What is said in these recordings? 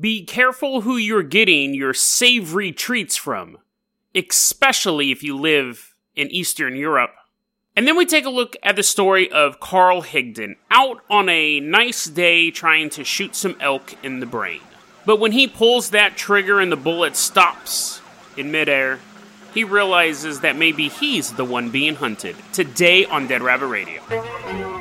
Be careful who you're getting your savory treats from, especially if you live in Eastern Europe. And then we take a look at the story of Carl Higdon out on a nice day trying to shoot some elk in the brain. But when he pulls that trigger and the bullet stops in midair, he realizes that maybe he's the one being hunted. Today on Dead Rabbit Radio.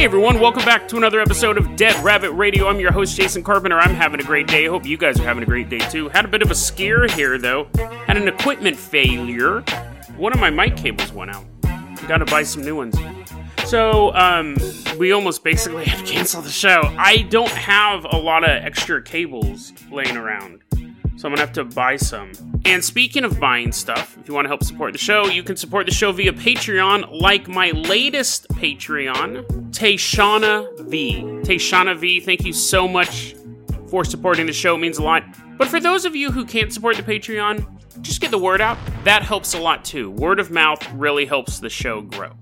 Hey everyone, welcome back to another episode of Dead Rabbit Radio. I'm your host, Jason Carpenter. I'm having a great day. Hope you guys are having a great day too. Had a bit of a scare here though. Had an equipment failure. One of my mic cables went out. Gotta buy some new ones. So, um, we almost basically had to cancel the show. I don't have a lot of extra cables laying around. So I'm gonna have to buy some. And speaking of buying stuff, if you want to help support the show, you can support the show via Patreon, like my latest Patreon, Tayshana V. Tayshana V, thank you so much for supporting the show. It means a lot. But for those of you who can't support the Patreon, just get the word out. That helps a lot too. Word of mouth really helps the show grow.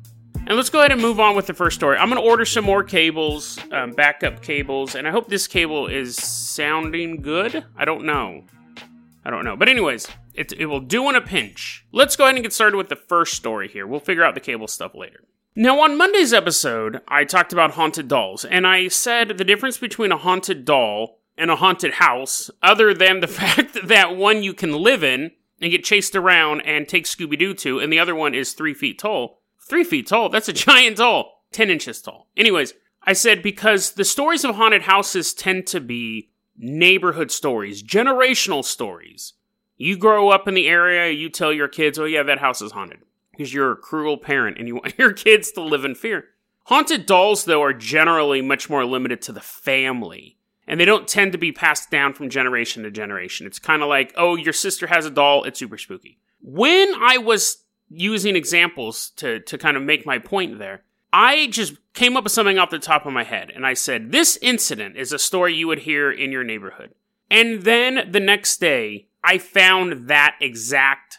And let's go ahead and move on with the first story. I'm going to order some more cables, um, backup cables, and I hope this cable is sounding good. I don't know. I don't know. But, anyways, it, it will do in a pinch. Let's go ahead and get started with the first story here. We'll figure out the cable stuff later. Now, on Monday's episode, I talked about haunted dolls, and I said the difference between a haunted doll and a haunted house, other than the fact that one you can live in and get chased around and take Scooby Doo to, and the other one is three feet tall. Three feet tall? That's a giant doll. 10 inches tall. Anyways, I said because the stories of haunted houses tend to be neighborhood stories, generational stories. You grow up in the area, you tell your kids, oh, yeah, that house is haunted. Because you're a cruel parent and you want your kids to live in fear. Haunted dolls, though, are generally much more limited to the family. And they don't tend to be passed down from generation to generation. It's kind of like, oh, your sister has a doll, it's super spooky. When I was using examples to, to kind of make my point there, I just came up with something off the top of my head. And I said, this incident is a story you would hear in your neighborhood. And then the next day, I found that exact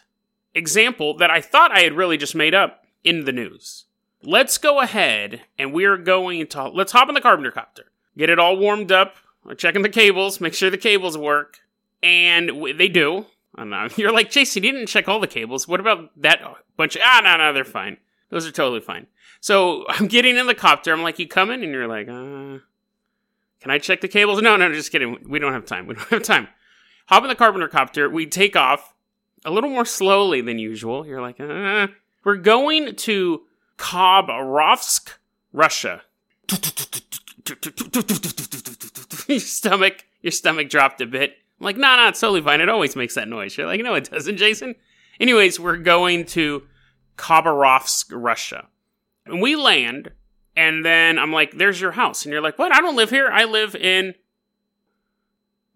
example that I thought I had really just made up in the news. Let's go ahead and we're going to let's hop in the carpenter copter, get it all warmed up, we're checking the cables, make sure the cables work, and w- they do. I don't know. You're like Jason, you didn't check all the cables. What about that bunch? Of, ah, no, no, they're fine. Those are totally fine. So I'm getting in the copter. I'm like, you coming? And you're like, uh, can I check the cables? No, no, just kidding. We don't have time. We don't have time. Hop in the carpenter copter. We take off a little more slowly than usual. You're like, uh, we're going to Khabarovsk, Russia. your stomach, your stomach dropped a bit. I'm like, nah, nah, it's totally fine. It always makes that noise. You're like, no, it doesn't, Jason. Anyways, we're going to Khabarovsk, Russia. And we land, and then I'm like, there's your house. And you're like, what? I don't live here. I live in.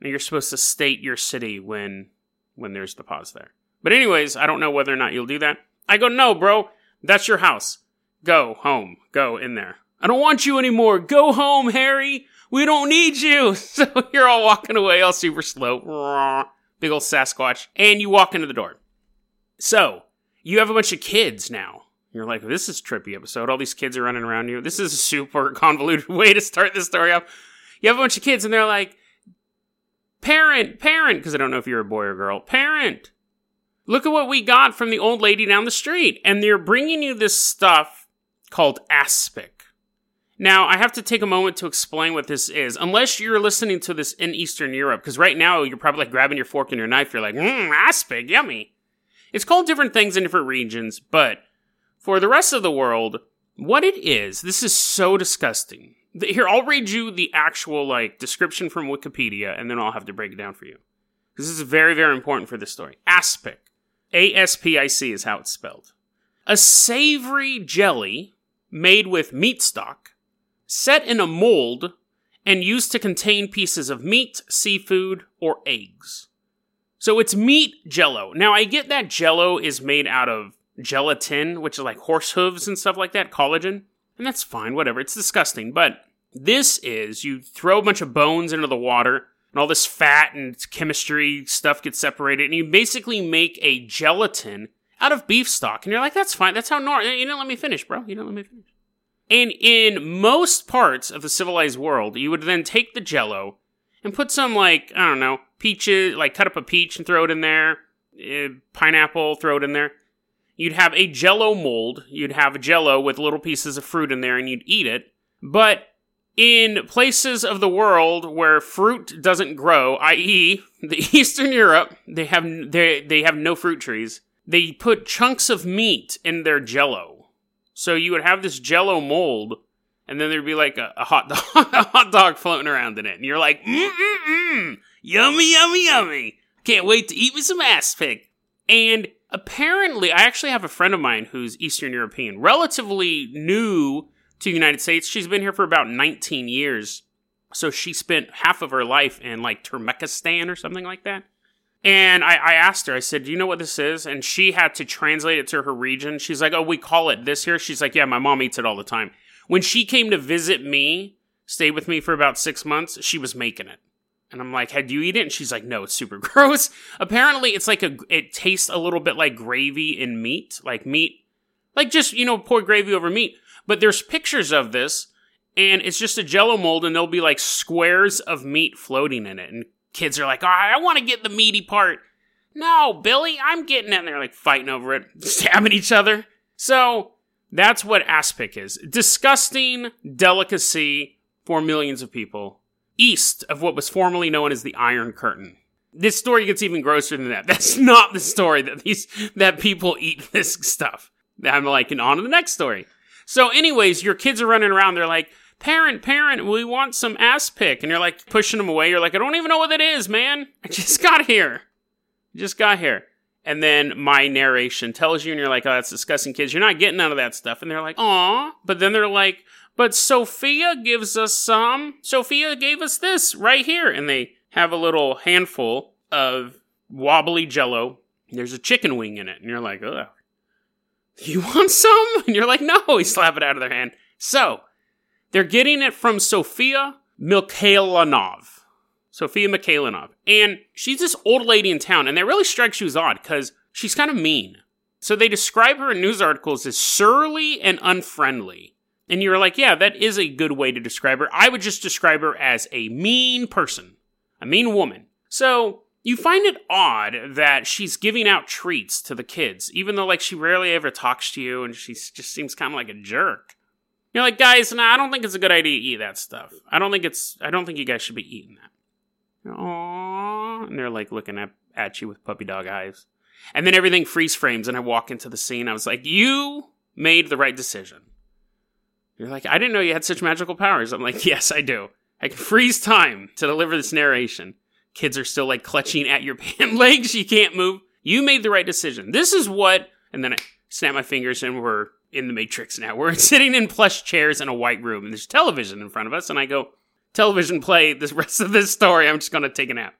And you're supposed to state your city when when there's the pause there. But anyways, I don't know whether or not you'll do that. I go, no, bro, that's your house. Go home. Go in there. I don't want you anymore. Go home, Harry. We don't need you. So you're all walking away, all super slow. Big old Sasquatch. And you walk into the door. So you have a bunch of kids now. You're like, this is trippy episode. All these kids are running around you. This is a super convoluted way to start this story off. You have a bunch of kids, and they're like, parent, parent, because I don't know if you're a boy or girl. Parent, look at what we got from the old lady down the street. And they're bringing you this stuff called aspic. Now, I have to take a moment to explain what this is, unless you're listening to this in Eastern Europe, because right now you're probably like grabbing your fork and your knife. You're like, mmm, aspic, yummy. It's called different things in different regions, but for the rest of the world, what it is, this is so disgusting. Here, I'll read you the actual like description from Wikipedia, and then I'll have to break it down for you. Because this is very, very important for this story. Aspic. A S P I C is how it's spelled. A savory jelly made with meat stock, set in a mold, and used to contain pieces of meat, seafood, or eggs. So it's meat jello. Now I get that jello is made out of gelatin, which is like horse hooves and stuff like that, collagen. And that's fine, whatever. It's disgusting. But this is you throw a bunch of bones into the water, and all this fat and chemistry stuff gets separated, and you basically make a gelatin out of beef stock. And you're like, that's fine. That's how normal. You didn't let me finish, bro. You didn't let me finish. And in most parts of the civilized world, you would then take the jello and put some, like, I don't know, peaches, like cut up a peach and throw it in there, uh, pineapple, throw it in there. You'd have a jello mold. You'd have a jello with little pieces of fruit in there and you'd eat it. But in places of the world where fruit doesn't grow, i.e., the Eastern Europe, they have they they have no fruit trees. They put chunks of meat in their jello. So you would have this jello mold and then there'd be like a, a hot dog, a hot dog floating around in it, and you're like, mm mm mm, yummy, yummy, yummy. Can't wait to eat me some ass pig. And apparently, I actually have a friend of mine who's Eastern European, relatively new to the United States. She's been here for about 19 years. So she spent half of her life in like Turkmenistan or something like that. And I, I, asked her, I said, Do you know what this is? And she had to translate it to her region. She's like, Oh, we call it this here. She's like, Yeah, my mom eats it all the time. When she came to visit me, stayed with me for about six months, she was making it. And I'm like, had you eat it? And she's like, no, it's super gross. Apparently, it's like a, it tastes a little bit like gravy in meat, like meat, like just, you know, pour gravy over meat. But there's pictures of this, and it's just a jello mold, and there'll be like squares of meat floating in it. And kids are like, right, I want to get the meaty part. No, Billy, I'm getting it. And they're like fighting over it, stabbing each other. So that's what aspic is. Disgusting delicacy for millions of people east of what was formerly known as the Iron Curtain. This story gets even grosser than that. That's not the story that these that people eat this stuff. I'm like, and on to the next story. So, anyways, your kids are running around. They're like, "Parent, parent, we want some aspic. and you're like pushing them away. You're like, "I don't even know what that is, man. I just got here. Just got here." And then my narration tells you, and you're like, "Oh, that's disgusting, kids. You're not getting none of that stuff." And they're like, "Aw," but then they're like, "But Sophia gives us some. Sophia gave us this right here," and they have a little handful of wobbly Jello. There's a chicken wing in it, and you're like, "Ugh." You want some? And you're like, no, we slap it out of their hand. So, they're getting it from Sophia Mikhailanov. Sophia Mikhailanov. And she's this old lady in town, and that really strikes you as odd because she's kind of mean. So they describe her in news articles as surly and unfriendly. And you're like, yeah, that is a good way to describe her. I would just describe her as a mean person, a mean woman. So you find it odd that she's giving out treats to the kids, even though like she rarely ever talks to you and she just seems kind of like a jerk. You're like, guys, nah, I don't think it's a good idea to eat that stuff. I don't think it's I don't think you guys should be eating that. Aww. And they're like looking at, at you with puppy dog eyes. And then everything freeze frames and I walk into the scene. I was like, You made the right decision. You're like, I didn't know you had such magical powers. I'm like, Yes, I do. I can freeze time to deliver this narration. Kids are still like clutching at your pant legs. You can't move. You made the right decision. This is what, and then I snap my fingers and we're in the Matrix now. We're sitting in plush chairs in a white room and there's television in front of us. And I go, television play the rest of this story. I'm just going to take a nap.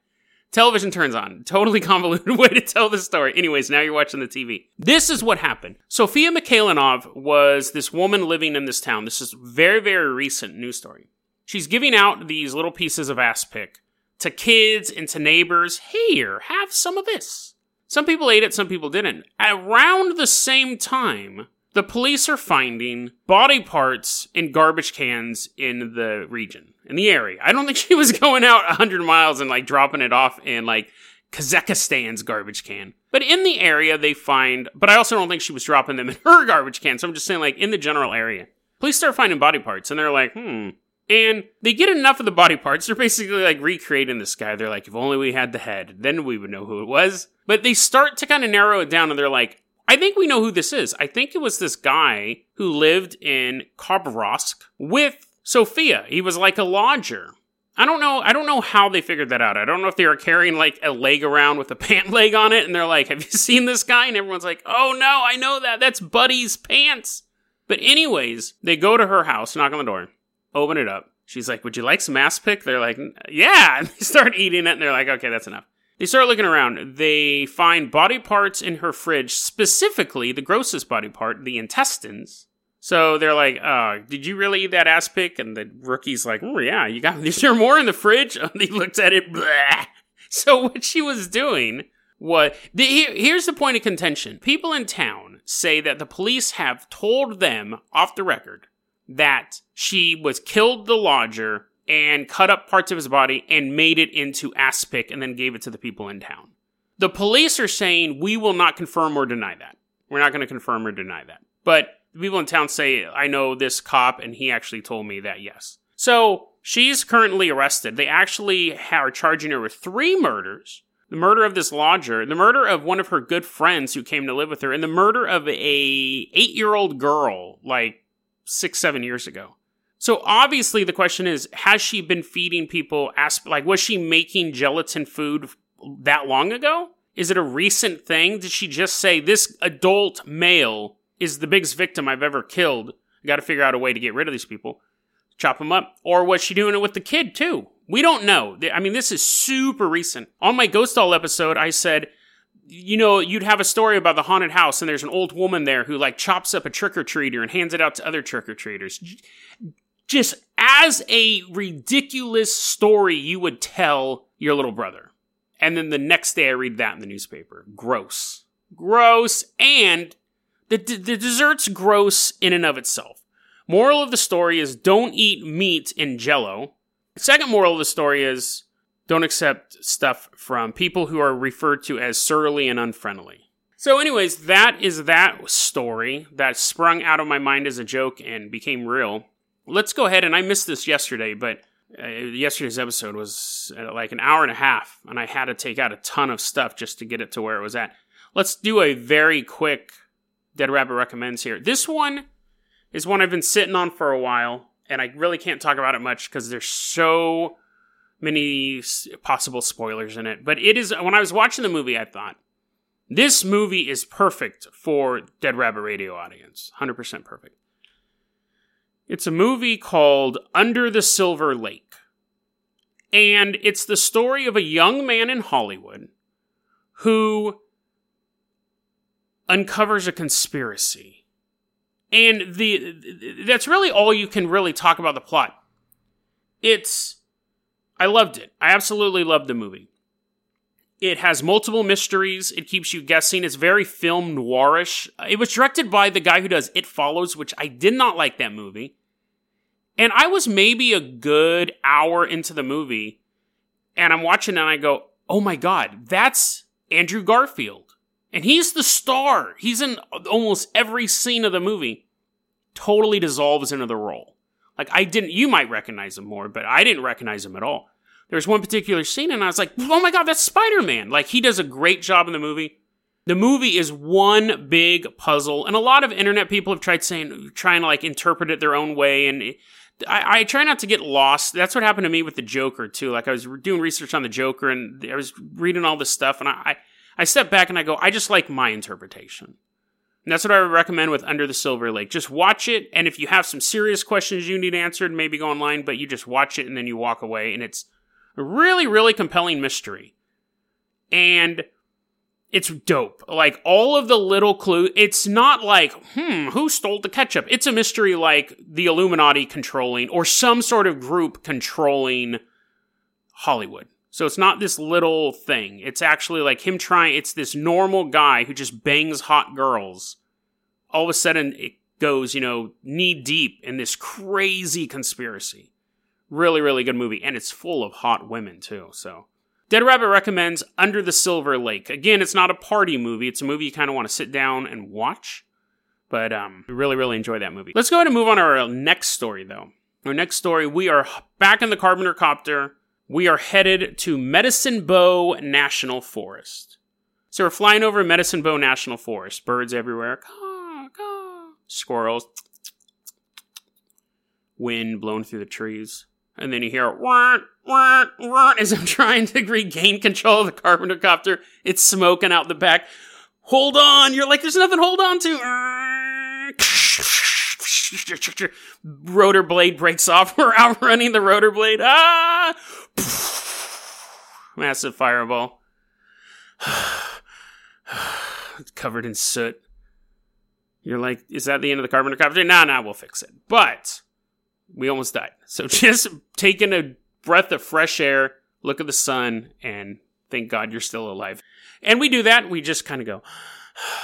Television turns on. Totally convoluted way to tell the story. Anyways, now you're watching the TV. This is what happened. Sophia Mikhailanov was this woman living in this town. This is very, very recent news story. She's giving out these little pieces of aspic to kids and to neighbors. Here, have some of this. Some people ate it, some people didn't. Around the same time, the police are finding body parts in garbage cans in the region, in the area. I don't think she was going out 100 miles and like dropping it off in like Kazakhstan's garbage can. But in the area, they find, but I also don't think she was dropping them in her garbage can. So I'm just saying, like, in the general area. Police start finding body parts and they're like, hmm, and they get enough of the body parts. They're basically like recreating this guy. They're like, if only we had the head, then we would know who it was. But they start to kind of narrow it down and they're like, I think we know who this is. I think it was this guy who lived in Khabarovsk with Sophia. He was like a lodger. I don't know. I don't know how they figured that out. I don't know if they were carrying like a leg around with a pant leg on it and they're like, have you seen this guy? And everyone's like, oh no, I know that. That's Buddy's pants. But anyways, they go to her house, knock on the door open it up. She's like, Would you like some aspic? They're like, Yeah. And they start eating it and they're like, Okay, that's enough. They start looking around. They find body parts in her fridge, specifically the grossest body part, the intestines. So they're like, "Oh, did you really eat that aspic?" And the rookie's like, "Oh yeah, you got. Is there more in the fridge?" And he looks at it. Blah. So what she was doing What the, here, here's the point of contention. People in town say that the police have told them off the record that she was killed the lodger and cut up parts of his body and made it into aspic and then gave it to the people in town. The police are saying we will not confirm or deny that. We're not going to confirm or deny that. But the people in town say, I know this cop and he actually told me that, yes. So she's currently arrested. They actually are charging her with three murders the murder of this lodger, the murder of one of her good friends who came to live with her, and the murder of a eight year old girl like six, seven years ago. So obviously the question is, has she been feeding people, asp- like, was she making gelatin food that long ago? Is it a recent thing? Did she just say, this adult male is the biggest victim I've ever killed? I gotta figure out a way to get rid of these people. Chop them up. Or was she doing it with the kid too? We don't know. I mean, this is super recent. On my Ghost Doll episode, I said, you know, you'd have a story about the haunted house, and there's an old woman there who like chops up a trick or treater and hands it out to other trick or treaters. Just as a ridiculous story you would tell your little brother. And then the next day I read that in the newspaper. Gross. Gross. And the, the dessert's gross in and of itself. Moral of the story is don't eat meat in jello. Second moral of the story is don't accept stuff from people who are referred to as surly and unfriendly. So, anyways, that is that story that sprung out of my mind as a joke and became real. Let's go ahead, and I missed this yesterday, but uh, yesterday's episode was uh, like an hour and a half, and I had to take out a ton of stuff just to get it to where it was at. Let's do a very quick Dead Rabbit recommends here. This one is one I've been sitting on for a while and I really can't talk about it much because there's so many possible spoilers in it. But it is when I was watching the movie, I thought this movie is perfect for Dead Rabbit Radio audience, hundred percent perfect. It's a movie called Under the Silver Lake, and it's the story of a young man in Hollywood who uncovers a conspiracy and the that's really all you can really talk about the plot. It's I loved it. I absolutely loved the movie. It has multiple mysteries. It keeps you guessing. It's very film noirish. It was directed by the guy who does It Follows, which I did not like that movie. And I was maybe a good hour into the movie, and I'm watching and I go, "Oh my god, that's Andrew Garfield." And he's the star. He's in almost every scene of the movie. Totally dissolves into the role. Like I didn't you might recognize him more, but I didn't recognize him at all. There's one particular scene and I was like, "Oh my god, that's Spider-Man." Like he does a great job in the movie. The movie is one big puzzle, and a lot of internet people have tried saying, trying to like interpret it their own way, and I, I, try not to get lost. That's what happened to me with the Joker too. Like I was doing research on the Joker, and I was reading all this stuff, and I, I step back and I go, I just like my interpretation. And that's what I would recommend with Under the Silver Lake. Just watch it, and if you have some serious questions you need answered, maybe go online, but you just watch it and then you walk away, and it's really, really compelling mystery. And it's dope. Like all of the little clues, it's not like, hmm, who stole the ketchup? It's a mystery like the Illuminati controlling or some sort of group controlling Hollywood. So it's not this little thing. It's actually like him trying, it's this normal guy who just bangs hot girls. All of a sudden, it goes, you know, knee deep in this crazy conspiracy. Really, really good movie. And it's full of hot women, too. So, Dead Rabbit recommends Under the Silver Lake. Again, it's not a party movie, it's a movie you kind of want to sit down and watch. But um, really, really enjoy that movie. Let's go ahead and move on to our next story, though. Our next story, we are back in the Carpenter Copter we are headed to Medicine Bow National Forest. So we're flying over Medicine Bow National Forest. Birds everywhere. Caw, caw. Squirrels. Wind blowing through the trees. And then you hear wah, wah, wah, as I'm trying to regain control of the carpenter copter. It's smoking out the back. Hold on! You're like, there's nothing to hold on to. rotor blade breaks off. We're outrunning the rotor blade. Ah! Massive fireball. it's covered in soot. You're like, is that the end of the carpenter copter? Nah, nah, we'll fix it. But we almost died. So just taking a breath of fresh air, look at the sun, and thank God you're still alive. And we do that. We just kind of go,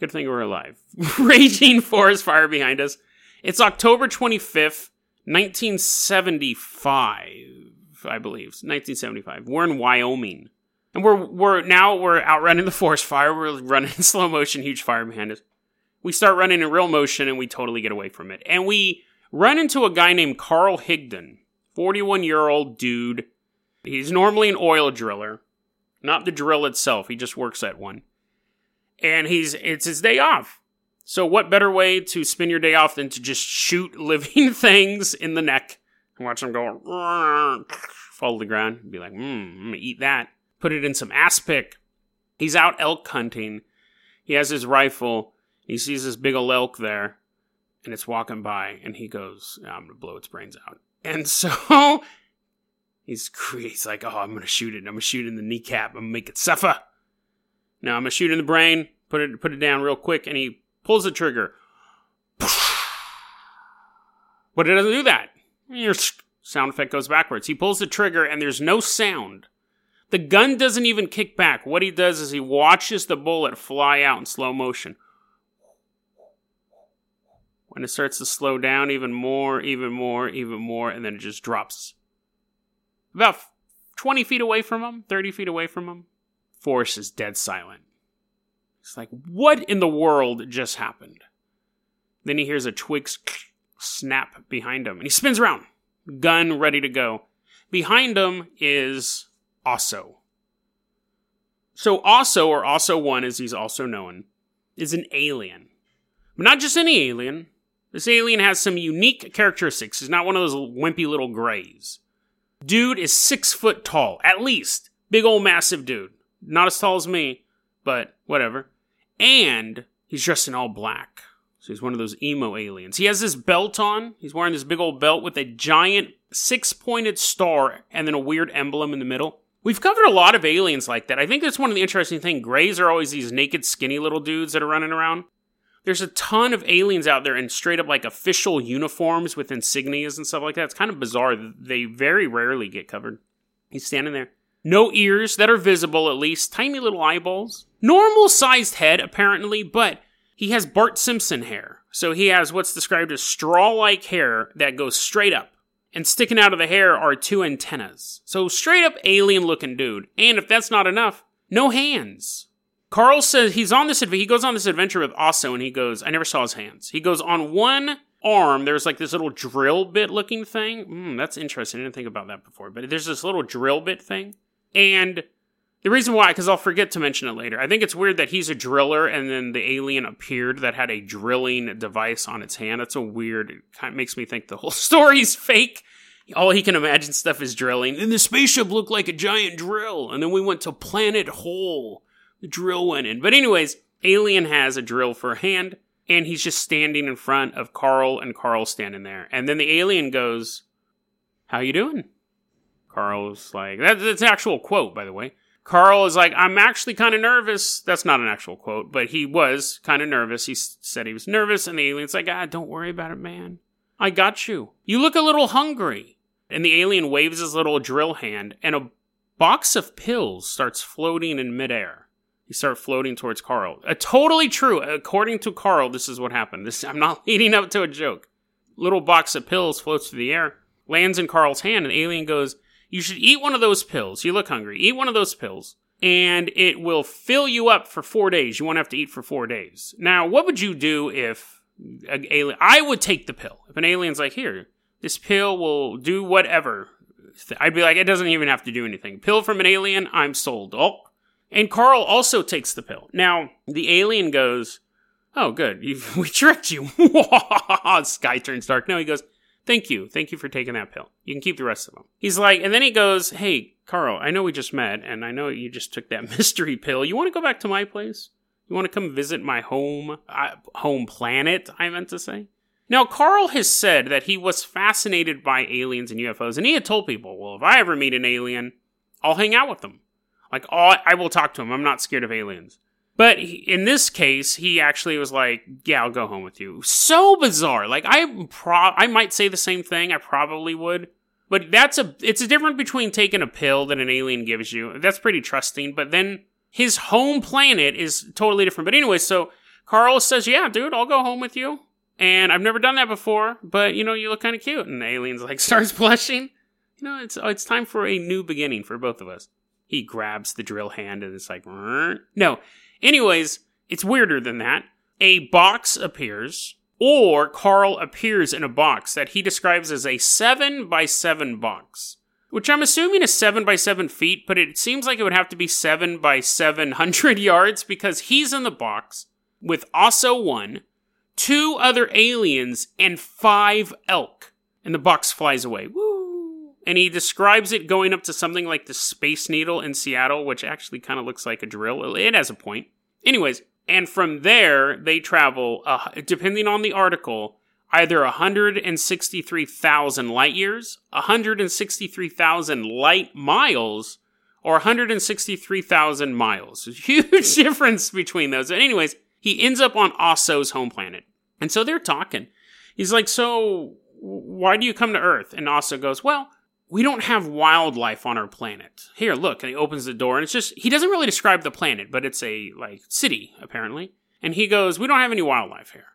good thing we're alive. Raging forest fire behind us. It's October 25th, 1975, I believe. 1975. We're in Wyoming. And we're we're now we're outrunning the forest fire. We're running in slow motion, huge fire behind us. We start running in real motion and we totally get away from it. And we run into a guy named Carl Higdon, 41 year old dude. He's normally an oil driller, not the drill itself. He just works at one. And he's it's his day off. So what better way to spend your day off than to just shoot living things in the neck and watch them go fall to the ground and be like, hmm, I'm gonna eat that. Put it in some aspic. He's out elk hunting. He has his rifle. He sees this big old elk there and it's walking by and he goes, I'm gonna blow its brains out. And so he's he's like, Oh, I'm gonna shoot it. I'm gonna shoot it in the kneecap. I'm gonna make it suffer. Now I'm gonna shoot in the brain, put it put it down real quick, and he pulls the trigger. But it doesn't do that. Your sound effect goes backwards. He pulls the trigger and there's no sound. The gun doesn't even kick back. What he does is he watches the bullet fly out in slow motion when it starts to slow down even more, even more, even more, and then it just drops. About 20 feet away from him, 30 feet away from him, Forest is dead silent. It's like, what in the world just happened? Then he hears a twig snap behind him, and he spins around, gun ready to go. Behind him is Osso. So Osso, or Osso 1 as he's also known, is an alien. But not just any alien, this alien has some unique characteristics. He's not one of those wimpy little grays. Dude is six foot tall, at least. Big old massive dude. Not as tall as me, but whatever. And he's dressed in all black. So he's one of those emo aliens. He has this belt on. He's wearing this big old belt with a giant six pointed star and then a weird emblem in the middle. We've covered a lot of aliens like that. I think that's one of the interesting things. Grays are always these naked, skinny little dudes that are running around. There's a ton of aliens out there in straight up like official uniforms with insignias and stuff like that. It's kind of bizarre. They very rarely get covered. He's standing there. No ears that are visible, at least. Tiny little eyeballs. Normal sized head, apparently, but he has Bart Simpson hair. So he has what's described as straw like hair that goes straight up. And sticking out of the hair are two antennas. So straight up alien looking dude. And if that's not enough, no hands. Carl says he's on this. He goes on this adventure with Osso, and he goes. I never saw his hands. He goes on one arm. There's like this little drill bit looking thing. Mm, that's interesting. I didn't think about that before. But there's this little drill bit thing, and the reason why, because I'll forget to mention it later. I think it's weird that he's a driller, and then the alien appeared that had a drilling device on its hand. That's a weird. It kind of makes me think the whole story's fake. All he can imagine stuff is drilling. And the spaceship looked like a giant drill. And then we went to Planet Hole the drill went in. But anyways, Alien has a drill for a hand, and he's just standing in front of Carl, and Carl's standing there. And then the alien goes, "How you doing?" Carl's like, that, "That's an actual quote, by the way." Carl is like, "I'm actually kind of nervous." That's not an actual quote, but he was kind of nervous. He said he was nervous, and the alien's like, "Ah, don't worry about it, man. I got you. You look a little hungry." And the alien waves his little drill hand, and a box of pills starts floating in midair. You start floating towards Carl. Uh, totally true. According to Carl, this is what happened. This I'm not leading up to a joke. Little box of pills floats through the air, lands in Carl's hand, and the alien goes, "You should eat one of those pills. You look hungry. Eat one of those pills." And it will fill you up for four days. You won't have to eat for four days. Now, what would you do if an alien? I would take the pill. If an alien's like, "Here, this pill will do whatever," I'd be like, "It doesn't even have to do anything." Pill from an alien, I'm sold. Oh, and Carl also takes the pill. Now, the alien goes, Oh, good. You've, we tricked you. Sky turns dark. No, he goes, Thank you. Thank you for taking that pill. You can keep the rest of them. He's like, and then he goes, Hey, Carl, I know we just met, and I know you just took that mystery pill. You want to go back to my place? You want to come visit my home, uh, home planet, I meant to say? Now, Carl has said that he was fascinated by aliens and UFOs, and he had told people, well, if I ever meet an alien, I'll hang out with them. Like, oh, I will talk to him. I'm not scared of aliens. But in this case, he actually was like, "Yeah, I'll go home with you." So bizarre. Like I pro- I might say the same thing. I probably would. But that's a it's a difference between taking a pill that an alien gives you. That's pretty trusting, but then his home planet is totally different. But anyway, so Carl says, "Yeah, dude, I'll go home with you." And I've never done that before, but you know, you look kind of cute. And the alien's like starts blushing. You know, it's it's time for a new beginning for both of us. He grabs the drill hand and it's like, no. Anyways, it's weirder than that. A box appears, or Carl appears in a box that he describes as a seven by seven box which I'm assuming is seven by seven feet, but it seems like it would have to be seven by seven hundred yards because he's in the box with Osso one, two other aliens, and five elk. And the box flies away. Woo! And he describes it going up to something like the Space Needle in Seattle, which actually kind of looks like a drill. It has a point. Anyways, and from there, they travel, uh, depending on the article, either 163,000 light years, 163,000 light miles, or 163,000 miles. Huge difference between those. And anyways, he ends up on Osso's home planet. And so they're talking. He's like, So why do you come to Earth? And Osso goes, Well, we don't have wildlife on our planet. Here, look. And he opens the door, and it's just, he doesn't really describe the planet, but it's a, like, city, apparently. And he goes, We don't have any wildlife here.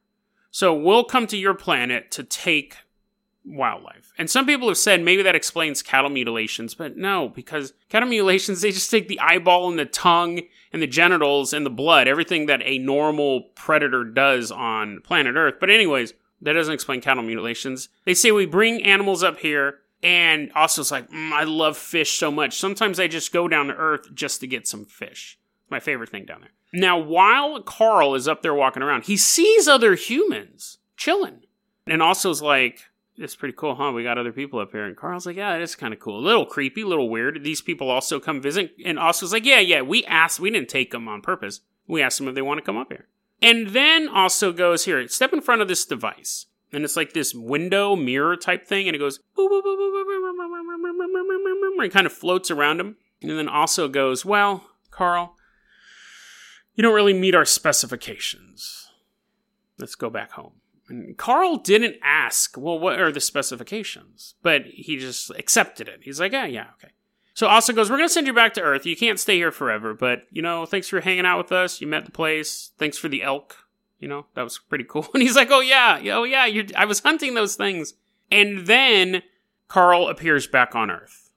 So we'll come to your planet to take wildlife. And some people have said maybe that explains cattle mutilations, but no, because cattle mutilations, they just take the eyeball and the tongue and the genitals and the blood, everything that a normal predator does on planet Earth. But, anyways, that doesn't explain cattle mutilations. They say we bring animals up here. And Osso, it's like, mm, I love fish so much. Sometimes I just go down to Earth just to get some fish. My favorite thing down there. Now, while Carl is up there walking around, he sees other humans chilling. And Osso is like, it's pretty cool, huh? We got other people up here. And Carl's like, yeah, it's kind of cool. A little creepy, a little weird. These people also come visit. And Osso is like, yeah, yeah, we asked, we didn't take them on purpose. We asked them if they want to come up here. And then Osso goes, here, step in front of this device. And it's like this window mirror type thing. And it goes, and kind of floats around him. And then Osso goes, well, Carl, you don't really meet our specifications. Let's go back home. And Carl didn't ask, well, what are the specifications? But he just accepted it. He's like, yeah, yeah, okay. So Osso goes, we're to send you back to Earth. You can't stay here forever, but, you know, thanks for hanging out with us. You met the place. Thanks for the elk. You know, that was pretty cool. And he's like, oh, yeah, oh, yeah, I was hunting those things. And then Carl appears back on Earth.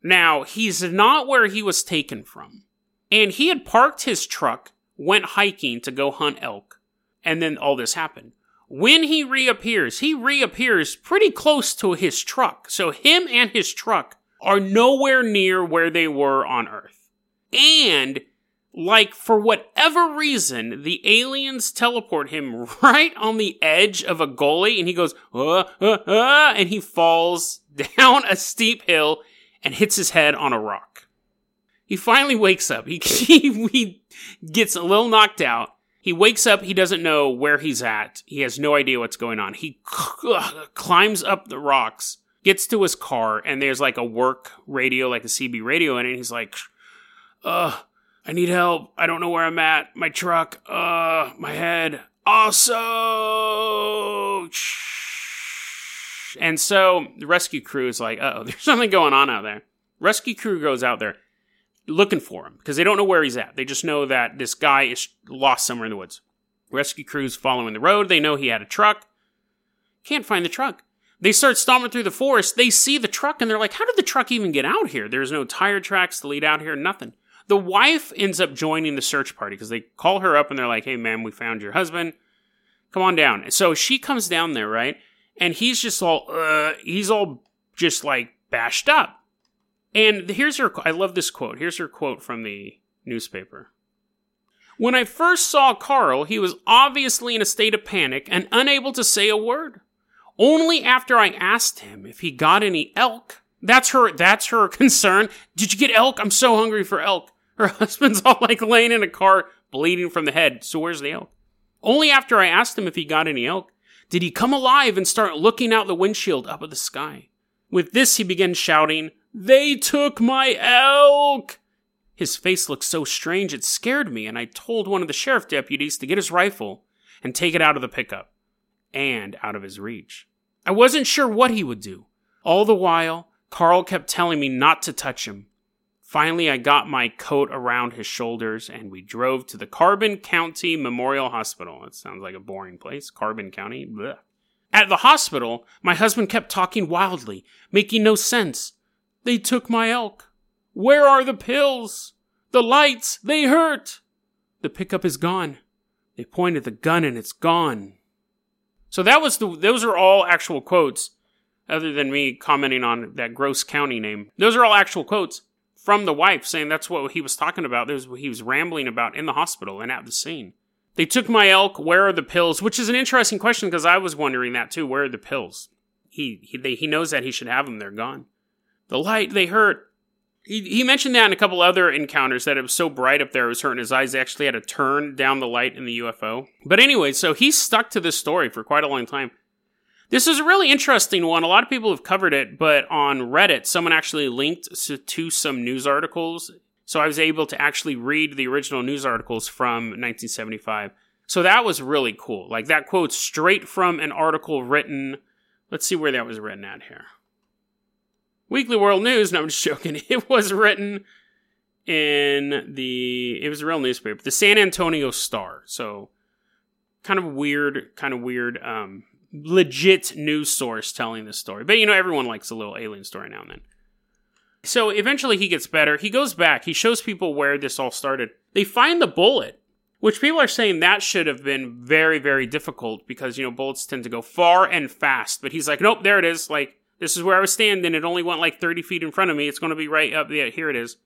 Now, he's not where he was taken from. And he had parked his truck went hiking to go hunt elk, and then all this happened. When he reappears, he reappears pretty close to his truck. So him and his truck are nowhere near where they were on Earth. And like for whatever reason, the aliens teleport him right on the edge of a gully and he goes, uh, uh, uh, and he falls down a steep hill and hits his head on a rock. He finally wakes up. He, he, he gets a little knocked out. He wakes up. He doesn't know where he's at. He has no idea what's going on. He climbs up the rocks, gets to his car, and there's like a work radio, like a CB radio in it. he's like, uh, I need help. I don't know where I'm at. My truck, uh, my head. Also, and so the rescue crew is like, oh, there's something going on out there. Rescue crew goes out there looking for him because they don't know where he's at. They just know that this guy is lost somewhere in the woods. Rescue crews following the road. They know he had a truck. Can't find the truck. They start stomping through the forest. They see the truck and they're like, how did the truck even get out here? There's no tire tracks to lead out here, nothing. The wife ends up joining the search party because they call her up and they're like, hey, ma'am, we found your husband. Come on down. So she comes down there, right? And he's just all, uh, he's all just like bashed up. And here's her, I love this quote. Here's her quote from the newspaper. When I first saw Carl, he was obviously in a state of panic and unable to say a word. Only after I asked him if he got any elk. That's her, that's her concern. Did you get elk? I'm so hungry for elk. Her husband's all like laying in a car, bleeding from the head. So where's the elk? Only after I asked him if he got any elk did he come alive and start looking out the windshield up at the sky. With this, he began shouting, they took my elk! His face looked so strange it scared me, and I told one of the sheriff deputies to get his rifle and take it out of the pickup and out of his reach. I wasn't sure what he would do. All the while, Carl kept telling me not to touch him. Finally, I got my coat around his shoulders and we drove to the Carbon County Memorial Hospital. That sounds like a boring place. Carbon County. Blech. At the hospital, my husband kept talking wildly, making no sense. They took my elk. Where are the pills? The lights, they hurt. The pickup is gone. They pointed the gun and it's gone. So that was the those are all actual quotes other than me commenting on that gross county name. Those are all actual quotes from the wife saying that's what he was talking about. That was what he was rambling about in the hospital and at the scene. They took my elk. Where are the pills? Which is an interesting question because I was wondering that too. Where are the pills? He he they, he knows that he should have them. They're gone. The light they hurt. He, he mentioned that in a couple other encounters that it was so bright up there it was hurting his eyes. They actually had to turn down the light in the UFO. But anyway, so he stuck to this story for quite a long time. This is a really interesting one. A lot of people have covered it, but on Reddit, someone actually linked to some news articles. So I was able to actually read the original news articles from 1975. So that was really cool. Like that quote straight from an article written. Let's see where that was written at here. Weekly World News. No, I'm just joking. It was written in the. It was a real newspaper, the San Antonio Star. So kind of weird, kind of weird um, legit news source telling this story. But you know, everyone likes a little alien story now and then. So eventually he gets better. He goes back. He shows people where this all started. They find the bullet, which people are saying that should have been very, very difficult because, you know, bullets tend to go far and fast. But he's like, nope, there it is. Like, this is where I was standing. It only went like 30 feet in front of me. It's going to be right up there. Here it is.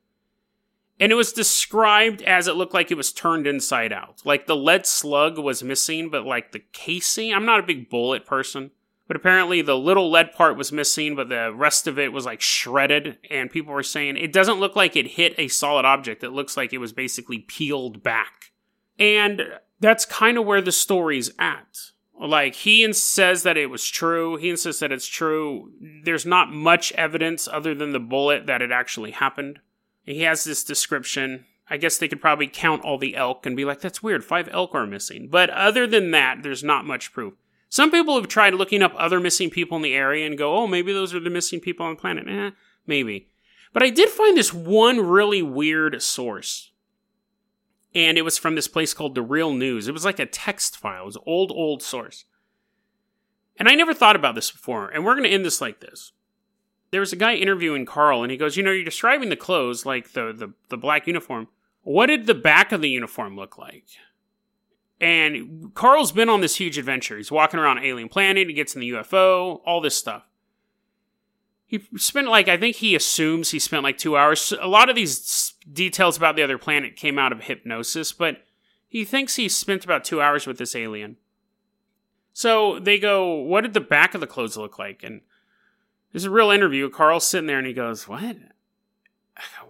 And it was described as it looked like it was turned inside out. Like the lead slug was missing, but like the casing, I'm not a big bullet person. But apparently the little lead part was missing, but the rest of it was like shredded. And people were saying it doesn't look like it hit a solid object. It looks like it was basically peeled back. And that's kind of where the story's at. Like he says that it was true. He insists that it's true. There's not much evidence other than the bullet that it actually happened. He has this description. I guess they could probably count all the elk and be like, that's weird, five elk are missing. But other than that, there's not much proof. Some people have tried looking up other missing people in the area and go, oh, maybe those are the missing people on the planet. Eh, maybe. But I did find this one really weird source. And it was from this place called The Real News. It was like a text file. It was old, old source. And I never thought about this before. And we're going to end this like this there was a guy interviewing Carl, and he goes, "You know, you're describing the clothes, like the the, the black uniform. What did the back of the uniform look like?" And Carl's been on this huge adventure. He's walking around Alien Planet. He gets in the UFO, all this stuff. He spent like I think he assumes he spent like two hours. A lot of these details about the other planet came out of hypnosis, but he thinks he spent about two hours with this alien. So they go, "What did the back of the clothes look like?" And there's a real interview. Carl's sitting there and he goes, What?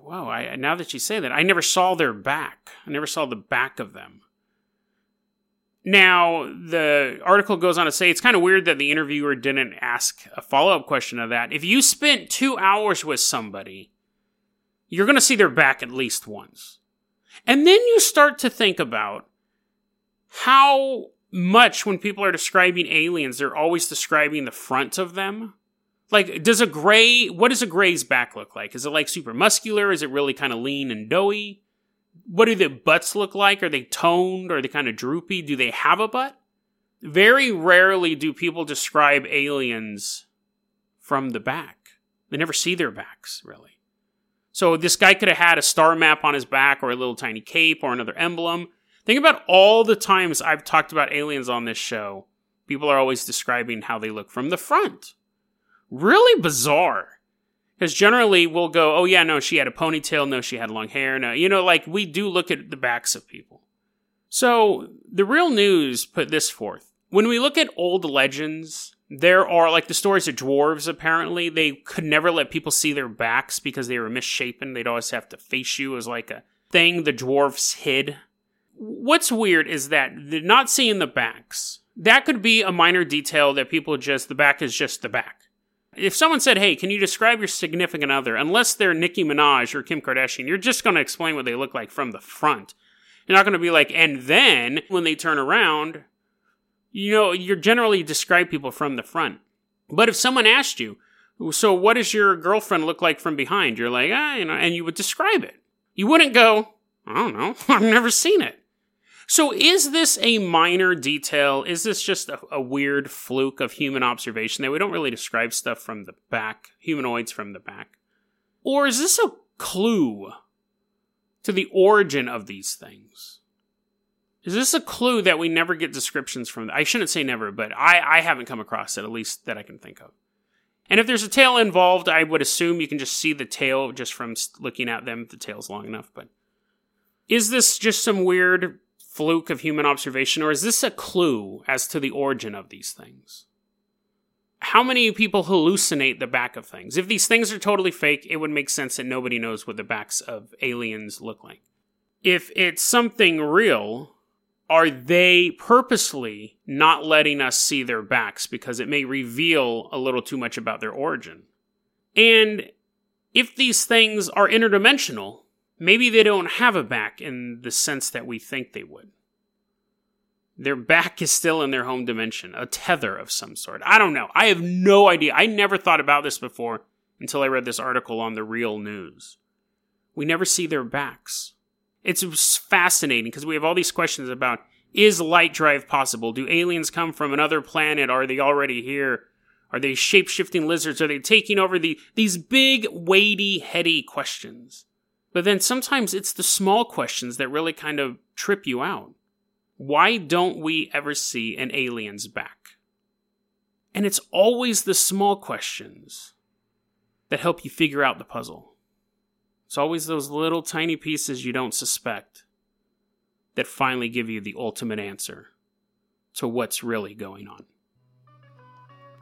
Whoa, I, now that you say that, I never saw their back. I never saw the back of them. Now, the article goes on to say it's kind of weird that the interviewer didn't ask a follow up question of that. If you spent two hours with somebody, you're going to see their back at least once. And then you start to think about how much, when people are describing aliens, they're always describing the front of them like, does a gray, what does a gray's back look like? Is it like super muscular? Is it really kind of lean and doughy? What do the butts look like? Are they toned? Are they kind of droopy? Do they have a butt? Very rarely do people describe aliens from the back. They never see their backs, really. So this guy could have had a star map on his back or a little tiny cape or another emblem. Think about all the times I've talked about aliens on this show. People are always describing how they look from the front really bizarre. Because generally we'll go, oh yeah, no, she had a ponytail, no, she had long hair, no, you know, like we do look at the backs of people. So the real news put this forth. When we look at old legends, there are like the stories of dwarves apparently, they could never let people see their backs because they were misshapen. They'd always have to face you as like a thing the dwarves hid. What's weird is that they're not seeing the backs. That could be a minor detail that people just, the back is just the back if someone said, "Hey, can you describe your significant other?" Unless they're Nicki Minaj or Kim Kardashian, you're just going to explain what they look like from the front. You're not going to be like, and then when they turn around, you know, you're generally describe people from the front. But if someone asked you, So, what does your girlfriend look like from behind? You're like, ah, you know, and you would describe it. You wouldn't go, I don't know, I've never seen it. So, is this a minor detail? Is this just a, a, weird fluke of human observation that we don't really describe stuff from the back, humanoids from the back? Or is this a clue to the origin of these things? Is this a clue that we never get descriptions from? I shouldn't say never, but I, I haven't come across it, at least that I can think of. And if there's a tail involved, I would assume you can just see the tail just from looking at them. The tail's long enough, but is this just some weird fluke of human observation, or is this a clue as to the origin of these things? How many people hallucinate the back of things? If these things are totally fake, it would make sense that nobody knows what the backs of aliens look like. If it's something real, are they purposely not letting us see their backs because it may reveal a little too much about their origin? And if these things are interdimensional, maybe they don't have a back in the sense that we think they would. Their back is still in their home dimension, a tether of some sort. I don't know. I have no idea. I never thought about this before until I read this article on the real news. We never see their backs. It's fascinating because we have all these questions about is light drive possible? Do aliens come from another planet? Are they already here? Are they shape shifting lizards? Are they taking over the, these big, weighty, heady questions? But then sometimes it's the small questions that really kind of trip you out. Why don't we ever see an alien's back? And it's always the small questions that help you figure out the puzzle. It's always those little tiny pieces you don't suspect that finally give you the ultimate answer to what's really going on.